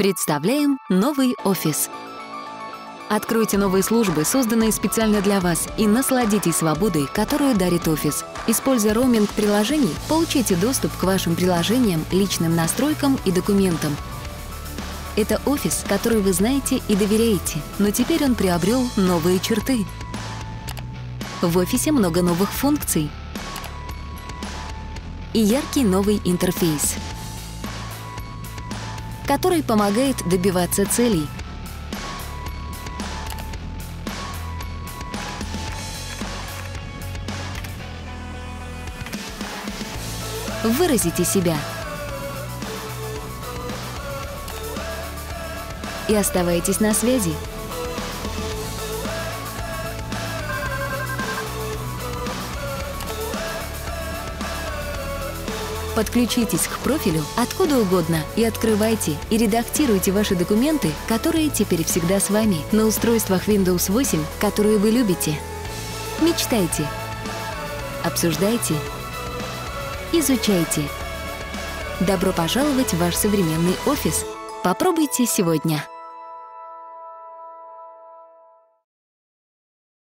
Представляем новый офис. Откройте новые службы, созданные специально для вас, и насладитесь свободой, которую дарит офис. Используя роуминг приложений, получите доступ к вашим приложениям, личным настройкам и документам. Это офис, который вы знаете и доверяете, но теперь он приобрел новые черты. В офисе много новых функций и яркий новый интерфейс — который помогает добиваться целей. Выразите себя. И оставайтесь на связи. Подключитесь к профилю откуда угодно и открывайте и редактируйте ваши документы, которые теперь всегда с вами, на устройствах Windows 8, которые вы любите. Мечтайте. Обсуждайте. Изучайте. Добро пожаловать в ваш современный офис. Попробуйте сегодня.